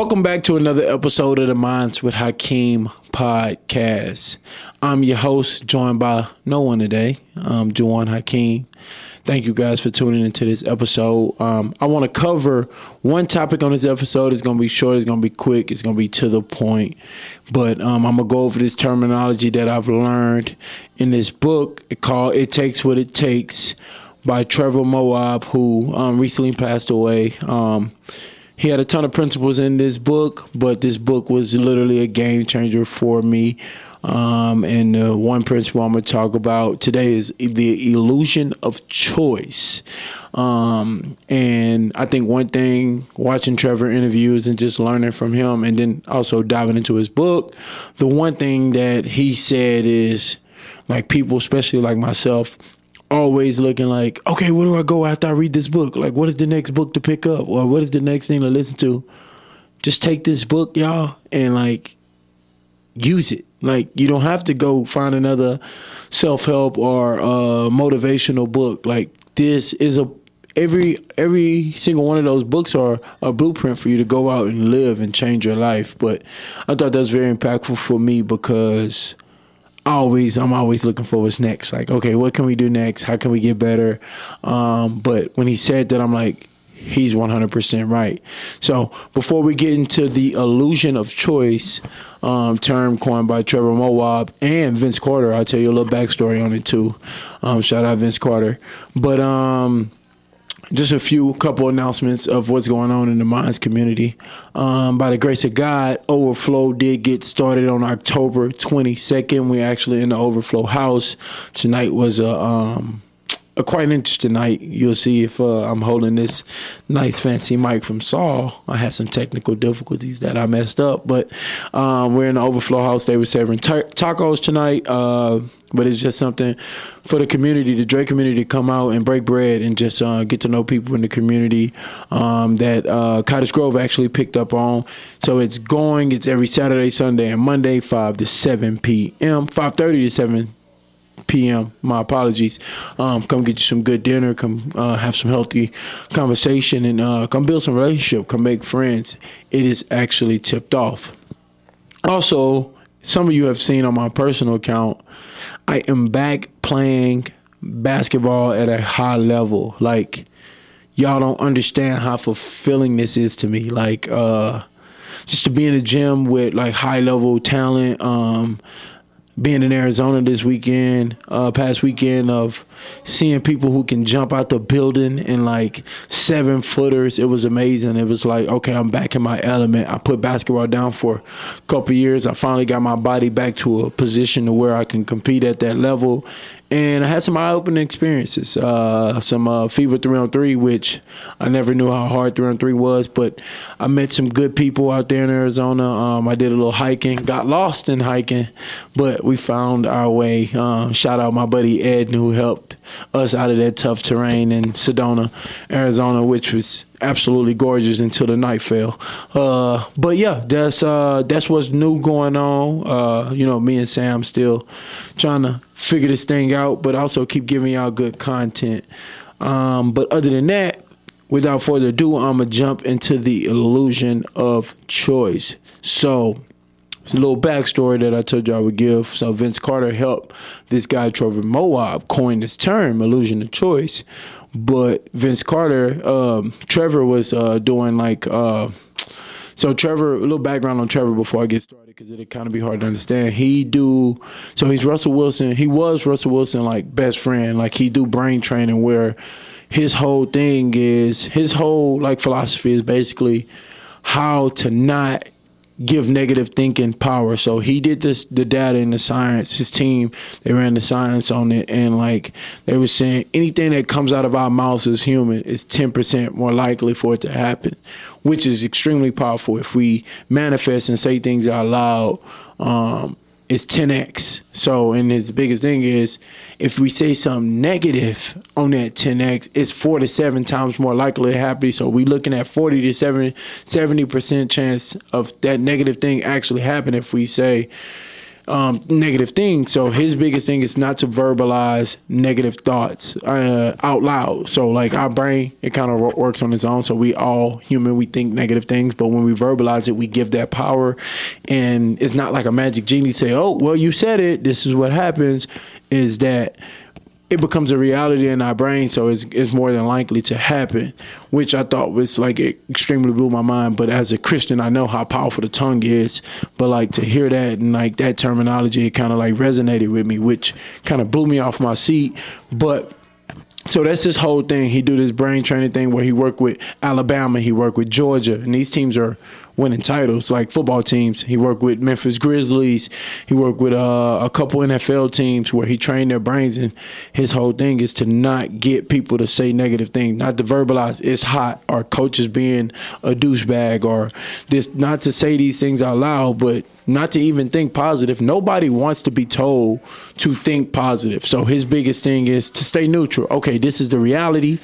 Welcome back to another episode of the Minds with Hakeem podcast. I'm your host, joined by no one today. I'm Jjuan Hakeem. Thank you guys for tuning into this episode. Um, I want to cover one topic on this episode. It's going to be short, it's going to be quick, it's going to be to the point. But um, I'm going to go over this terminology that I've learned in this book called It Takes What It Takes by Trevor Moawad, who um, recently passed away. Um, he had a ton of principles in this book, but this book was literally a game changer for me. Um, and uh, one principle I'm going to talk about today is the illusion of choice. Um, and I think one thing watching Trevor interviews and just learning from him, and then also diving into his book, the one thing that he said is like people, especially like myself, always looking like, okay, where do I go after I read this book? Like, what is the next book to pick up, or what is the next thing to listen to? Just take this book, y'all, and like use it. Like you don't have to go find another self help or uh, motivational book. Like this is a every every single one of those books are a blueprint for you to go out and live and change your life. But I thought that was very impactful for me because always I'm always looking for what's next. Like, okay, what can we do next? How can we get better? Um, but when he said that, I'm like, he's 100% right. So before we get into the illusion of choice um, term coined by Trevor Moawad and Vince Carter, I'll tell you a little backstory on it too. Um, shout out Vince Carter. But um, just a few couple announcements of what's going on in the Minds community. Um, by the grace of God, Overflow did get started on October 22nd. We're actually in the Overflow house. Tonight was a um, a quite interesting night. You'll see if uh, I'm holding this nice fancy mic from Saul. I had some technical difficulties that I messed up, but um, we're in the Overflow House. They were serving ta- tacos tonight, uh, but it's just something for the community, the Drake community, to come out and break bread and just uh, get to know people in the community um, that uh, Cottage Grove actually picked up on. So it's going. It's every Saturday, Sunday, and Monday, five to seven p.m., five thirty to seven p.m. My apologies. Um, come get you some good dinner. Come uh, have some healthy conversation and uh, come build some relationship. Come make friends. It is actually tipped off. Also, some of you have seen on my personal account, I am back playing basketball at a high level. Like y'all don't understand how fulfilling this is to me. Like uh, just to be in the gym with like high level talent. Um, being in Arizona this weekend, uh, past weekend of seeing people who can jump out the building in like seven footers. It was amazing. It was like, okay, I'm back in my element. I put basketball down for a couple years. I finally got my body back to a position to where I can compete at that level and I had some eye-opening experiences. Uh, some uh, FIBA three on three, which I never knew how hard three on three was, but I met some good people out there in Arizona. Um, I did a little hiking, got lost in hiking, but we found our way. Um, shout out my buddy Ed who helped us out of that tough terrain in Sedona, Arizona, which was absolutely gorgeous until the night fell. Uh, but yeah, that's uh, that's what's new going on. Uh, you know, me and Sam still trying to figure this thing out, but also keep giving y'all good content. Um, but other than that, without further ado, I'm gonna jump into the illusion of choice. So. It's a little backstory that I told you I would give. So Vince Carter helped this guy Trevor Moawad coin this term, illusion of choice, but Vince Carter, um, Trevor was uh, doing like. Uh, so Trevor, a little background on Trevor before I get started, because it'll kind of be hard to understand. He do so he's Russell Wilson. He was Russell Wilson like best friend. Like he do brain training where his whole thing is his whole like philosophy is basically how to not give negative thinking power. So he did this, the data and the science. His team, they ran the science on it, and like they were saying, anything that comes out of our mouths as human is ten percent more likely for it to happen, which is extremely powerful. If we manifest and say things out loud, um, it's 10x. So, and his biggest thing is if we say something negative on that 10x, it's four to seven times more likely to happen. So, we're looking at 40 to 70, 70% chance of that negative thing actually happening if we say, um, negative things. So his biggest thing is not to verbalize negative thoughts uh, out loud. So like our brain, it kind of works on its own. So we all human, we think negative things, but when we verbalize it, we give that power. And it's not like a magic genie say, "Oh, well, you said it. This is what happens." Is that it becomes a reality in our brain, so it's, it's more than likely to happen, which I thought was like it extremely blew my mind. But as a Christian, I know how powerful the tongue is, but like to hear that and like that terminology, it kind of like resonated with me, which kind of blew me off my seat. But so that's this whole thing. He do this brain training thing where he worked with Alabama, he worked with Georgia, and these teams are winning titles like football teams. He worked with Memphis Grizzlies. He worked with uh, a couple NFL teams where he trained their brains. And his whole thing is to not get people to say negative things, not to verbalize it's hot or coaches being a douchebag or this, not to say these things out loud, but not to even think positive. Nobody wants to be told to think positive. So his biggest thing is to stay neutral. Okay, this is the reality.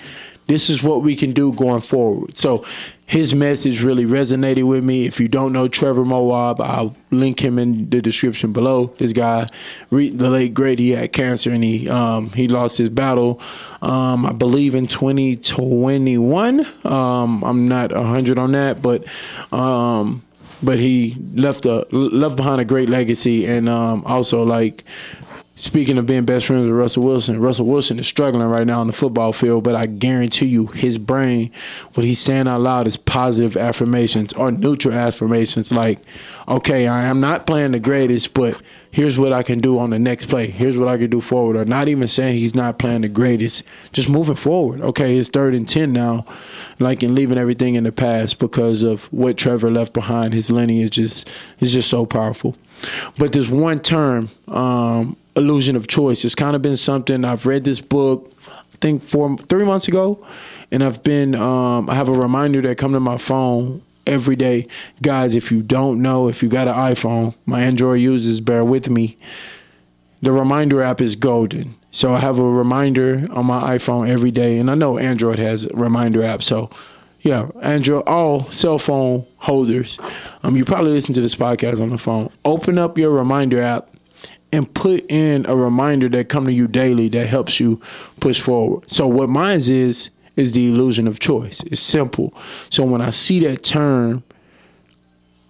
This is what we can do going forward. So his message really resonated with me. If you don't know Trevor Moawad, I'll link him in the description below. This guy, the late great, he had cancer and he um, he lost his battle, um, I believe in 2021. Um, I'm not hundred on that, but um, but he left a left behind a great legacy and um, also like Speaking of being best friends with Russell Wilson, Russell Wilson is struggling right now on the football field, but I guarantee you his brain, what he's saying out loud is positive affirmations or neutral affirmations like, okay, I am not playing the greatest, but here's what I can do on the next play. Here's what I can do forward. Or not even saying he's not playing the greatest, just moving forward. Okay, it's third and 10 now, like, and leaving everything in the past because of what Trevor left behind. His lineage is, is just so powerful. But this one term, um, illusion of choice. It's kind of been something I've read this book, I think four, three months ago, and I've been, um, I have a reminder that come to my phone every day. Guys, if you don't know, if you got an iPhone, my Android users, bear with me. The reminder app is golden. So I have a reminder on my iPhone every day, and I know Android has a reminder app. So yeah, Android, all cell phone holders, um, you probably listen to this podcast on the phone. Open up your reminder app and put in a reminder that come to you daily that helps you push forward. So what mine is is the illusion of choice. It's simple. So when I see that term,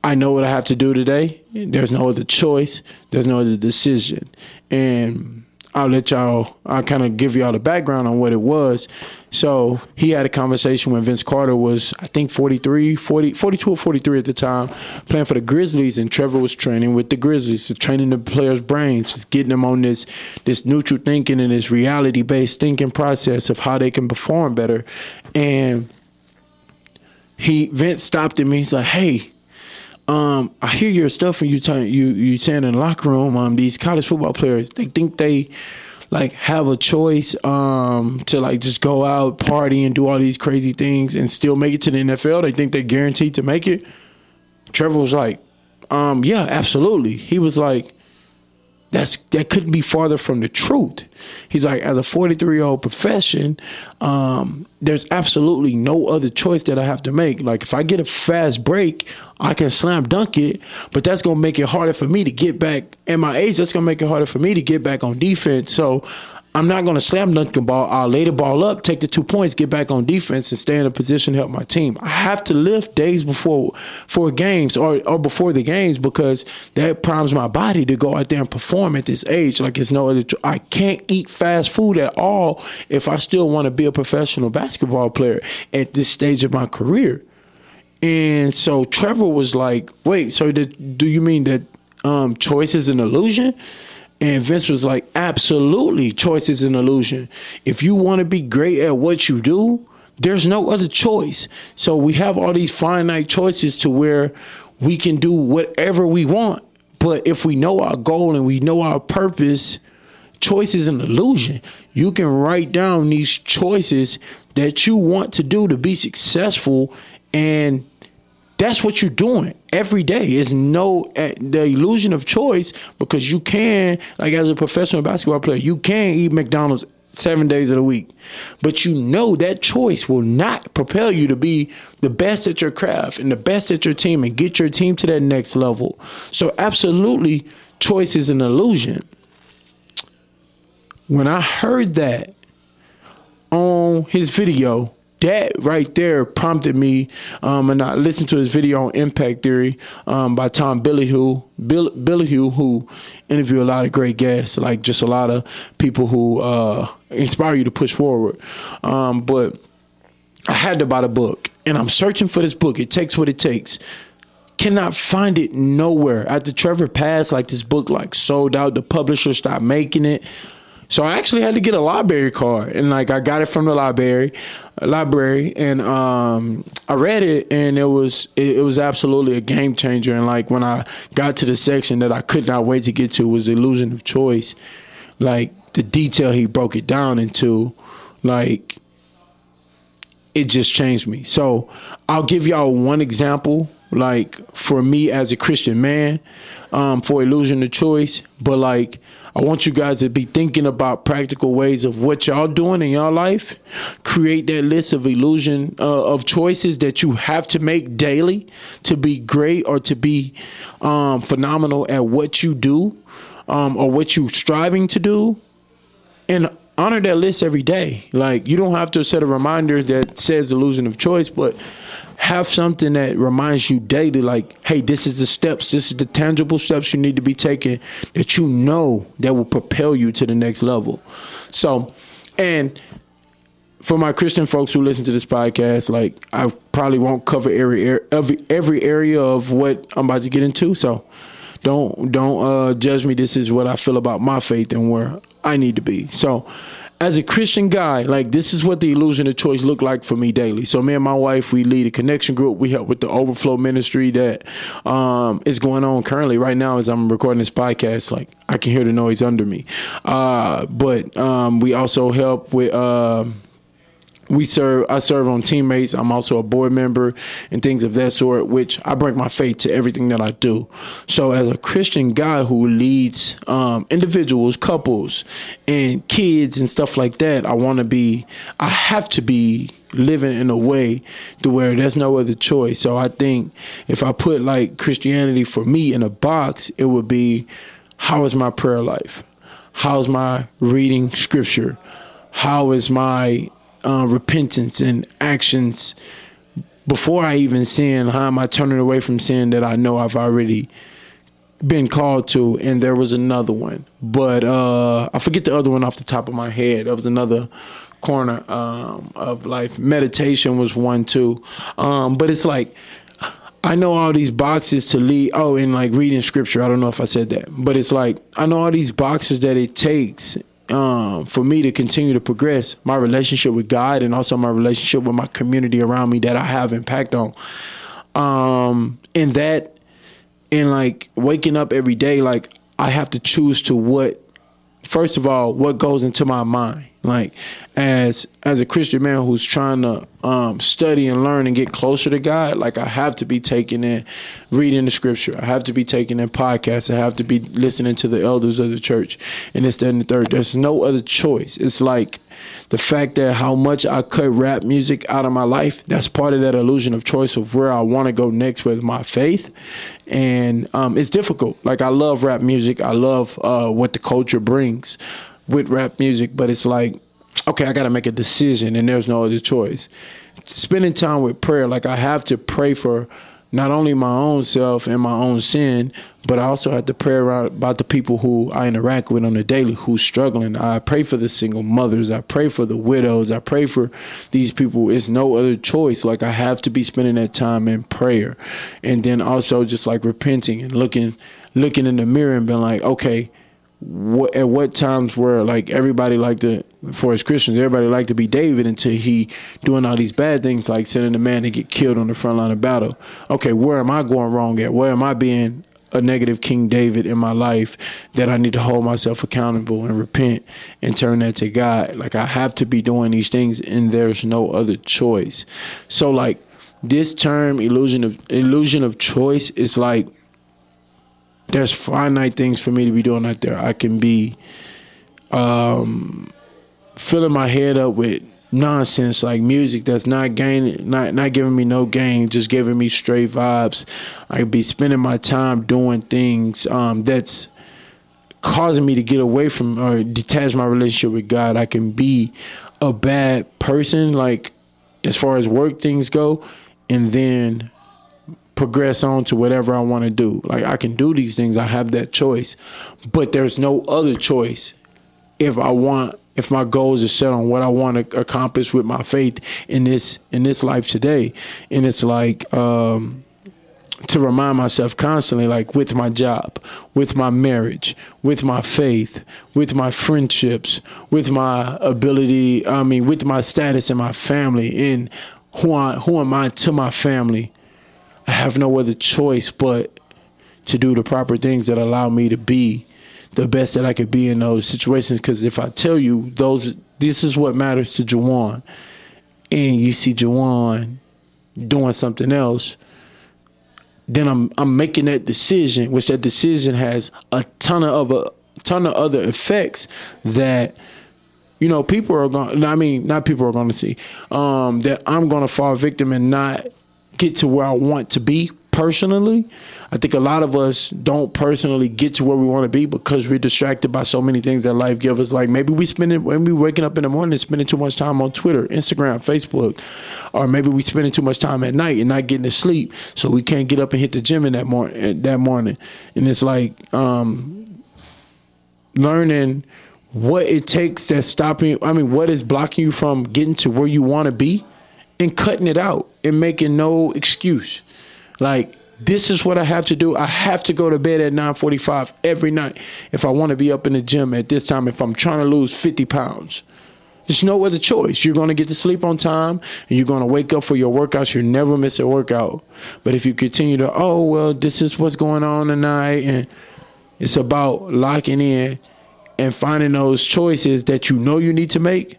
I know what I have to do today. There's no other choice. There's no other decision. And I'll let y'all, I'll kind of give y'all the background on what it was. So he had a conversation when Vince Carter was, I think, 43, 40, 42 or 43 at the time, playing for the Grizzlies, and Trevor was training with the Grizzlies, training the players' brains, just getting them on this, this neutral thinking and this reality based thinking process of how they can perform better. And he, Vince stopped at me. He's like, hey, um, I hear your stuff and you t- you you saying in the locker room, um, these college football players they think they like have a choice um to like just go out party and do all these crazy things and still make it to the NFL. They think they're guaranteed to make it. Trevor was like, um, yeah, absolutely. He was like, that's that couldn't be farther from the truth. He's like, as a 43 year old profession, um, there's absolutely no other choice that I have to make. Like if I get a fast break, I can slam dunk it, but that's gonna make it harder for me to get back. At my age, that's gonna make it harder for me to get back on defense. So I'm not going to slam the ball. I'll lay the ball up, take the two points, get back on defense, and stay in a position to help my team. I have to lift days before for games or, or before the games because that primes my body to go out there and perform at this age. Like it's no other. I can't eat fast food at all if I still want to be a professional basketball player at this stage of my career. And so Trevor was like, "Wait, so do you mean that um, choice is an illusion?" And Vince was like, absolutely, choice is an illusion. If you want to be great at what you do, there's no other choice. So we have all these finite choices to where we can do whatever we want. But if we know our goal and we know our purpose, choice is an illusion. You can write down these choices that you want to do to be successful and that's what you're doing every day. Is no eh, the illusion of choice because you can, like as a professional basketball player, you can eat McDonald's seven days of the week, but you know that choice will not propel you to be the best at your craft and the best at your team and get your team to that next level. So absolutely, choice is an illusion. When I heard that on his video, that right there prompted me, um, and I listened to his video on impact theory um, by Tom Bilyeu, Bill, Bilyeu, who interviewed a lot of great guests, like just a lot of people who uh, inspire you to push forward. Um, but I had to buy the book, and I'm searching for this book. It takes what it takes. Cannot find it nowhere. After Trevor passed, like this book like sold out. The publisher stopped making it. So I actually had to get a library card, and like I got it from the library, library, and um, I read it, and it was it, it, was absolutely a game changer. And like when I got to the section that I could not wait to get to was illusion of choice, like the detail he broke it down into, like it just changed me. So I'll give y'all one example, like for me as a Christian man, um, for illusion of choice, but like I want you guys to be thinking about practical ways of what y'all doing in y'all life. Create that list of illusion uh, of choices that you have to make daily to be great or to be um, phenomenal at what you do um, or what you're striving to do. And honor that list every day. Like you don't have to set a reminder that says illusion of choice, but have something that reminds you daily, like, hey, this is the steps, this is the tangible steps you need to be taking that you know that will propel you to the next level. So, and for my Christian folks who listen to this podcast, like I probably won't cover every every every area of what I'm about to get into. So don't don't uh, judge me. This is what I feel about my faith and where I need to be. So as a Christian guy, like this is what the illusion of choice look like for me daily. So me and my wife, we lead a connection group. We help with the overflow ministry that um, is going on currently right now as I'm recording this podcast. Like I can hear the noise under me. Uh, but um, we also help with. Uh, we serve i serve on teammates. I'm also a board member and things of that sort which i bring my faith to everything that i do. So as a christian guy who leads um, individuals couples and kids and stuff like that i want to be i have to be living in a way to where there's no other choice. So i think if i put like christianity for me in a box it would be how is my prayer life? How's my reading scripture? How is my uh, repentance and actions before I even sin? How am I turning away from sin that I know I've already been called to? And there was another one, but uh, I forget the other one off the top of my head. There was another corner um, of life. Meditation was one too, um, but it's like. I know all these boxes to lead. Oh, and like reading scripture. I don't know if I said that, but it's like I know all these boxes that it takes um, for me to continue to progress my relationship with God and also my relationship with my community around me that I have impact on. Um, and that, and like waking up every day, like I have to choose to what, first of all, what goes into my mind. Like as as a Christian man who's trying to um, study and learn and get closer to God, like I have to be taking in reading the scripture. I have to be taking in podcasts. I have to be listening to the elders of the church and this, that, and the third. There's no other choice. It's like the fact that how much I cut rap music out of my life, that's part of that illusion of choice of where I want to go next with my faith. And um, it's difficult. Like I love rap music. I love uh, what the culture brings with rap music, but it's like, okay, I got to make a decision and there's no other choice. Spending time with prayer, like I have to pray for not only my own self and my own sin, but I also have to pray about the people who I interact with on a daily who's struggling. I pray for the single mothers. I pray for the widows. I pray for these people. It's no other choice. Like I have to be spending that time in prayer. And then also just like repenting and looking looking in the mirror and being like, okay, what, at what times where like everybody like to for as Christians everybody like to be David until he doing all these bad things like sending a man to get killed on the front line of battle. Okay, where am I going wrong at? Where am I being a negative King David in my life that I need to hold myself accountable and repent and turn that to God. Like I have to be doing these things and there's no other choice. So like this term illusion of illusion of choice is like there's finite things for me to be doing out there. I can be um, filling my head up with nonsense like music that's not gaining not not giving me no gain just giving me straight vibes i could be spending my time doing things um, that's causing me to get away from or detach my relationship with God. I can be a bad person, like as far as work things go, and then progress on to whatever I want to do. Like I can do these things, I have that choice, but there's no other choice if I want if my goals are set on what I want to accomplish with my faith in this in this life today. And it's like um to remind myself constantly, like with my job, with my marriage, with my faith, with my friendships, with my ability, I mean, with my status in my family, and who I, who am I to my family? I have no other choice but to do the proper things that allow me to be the best that I could be in those situations. Because if I tell you those, this is what matters to Jjuan, and you see Jjuan doing something else then I'm I'm making that decision, which that decision has a ton of a ton of other effects that you know people are going. I mean, not people are going to see um, that I'm going to fall victim and not get to where I want to be personally. I think a lot of us don't personally get to where we want to be because we're distracted by so many things that life gives us. Like maybe we spend it when we waking up in the morning spending too much time on Twitter, Instagram, Facebook, or maybe we spending too much time at night and not getting to sleep, so we can't get up and hit the gym in that morning. That morning, and it's like um, learning what it takes that's stopping. I mean, what is blocking you from getting to where you want to be, and cutting it out and making no excuse. Like this is what I have to do. I have to go to bed at 9:45 every night if I want to be up in the gym at this time if I'm trying to lose 50 pounds. There's no other choice. You're going to get to sleep on time and you're going to wake up for your workouts. You never miss a workout. But if you continue to, oh, well, this is what's going on tonight, and it's about locking in and finding those choices that you know you need to make,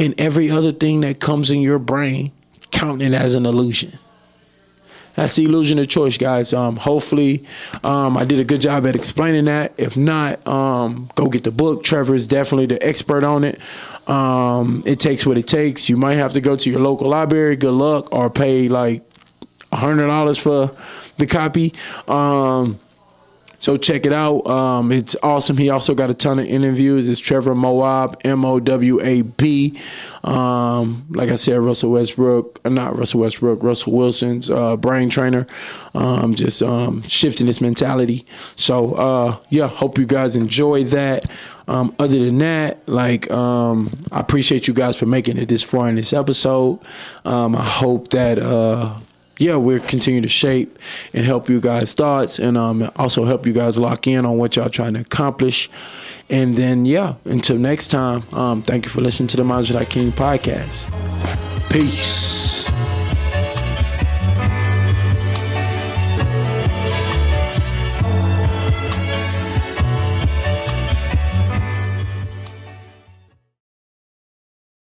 and every other thing that comes in your brain counting as an illusion. That's the illusion of choice, guys. Um, hopefully, um, I did a good job at explaining that. If not, um, go get the book. Trevor is definitely the expert on it. Um, it takes what it takes. You might have to go to your local library. Good luck, or pay like a hundred dollars for the copy. So check it out. Um, it's awesome. He also got a ton of interviews. It's Trevor Moab, M O W A B. Um, like I said, Russell Westbrook, uh, not Russell Westbrook, Russell Wilson's uh, brain trainer. Um, just um, shifting his mentality. So uh, yeah, hope you guys enjoy that. Um, other than that, like um, I appreciate you guys for making it this far in this episode. Um, I hope that uh, yeah, we're continuing to shape and help you guys' thoughts and um, also help you guys lock in on what y'all trying to accomplish. And then, yeah, until next time, um, thank you for listening to the Majid King podcast. Peace.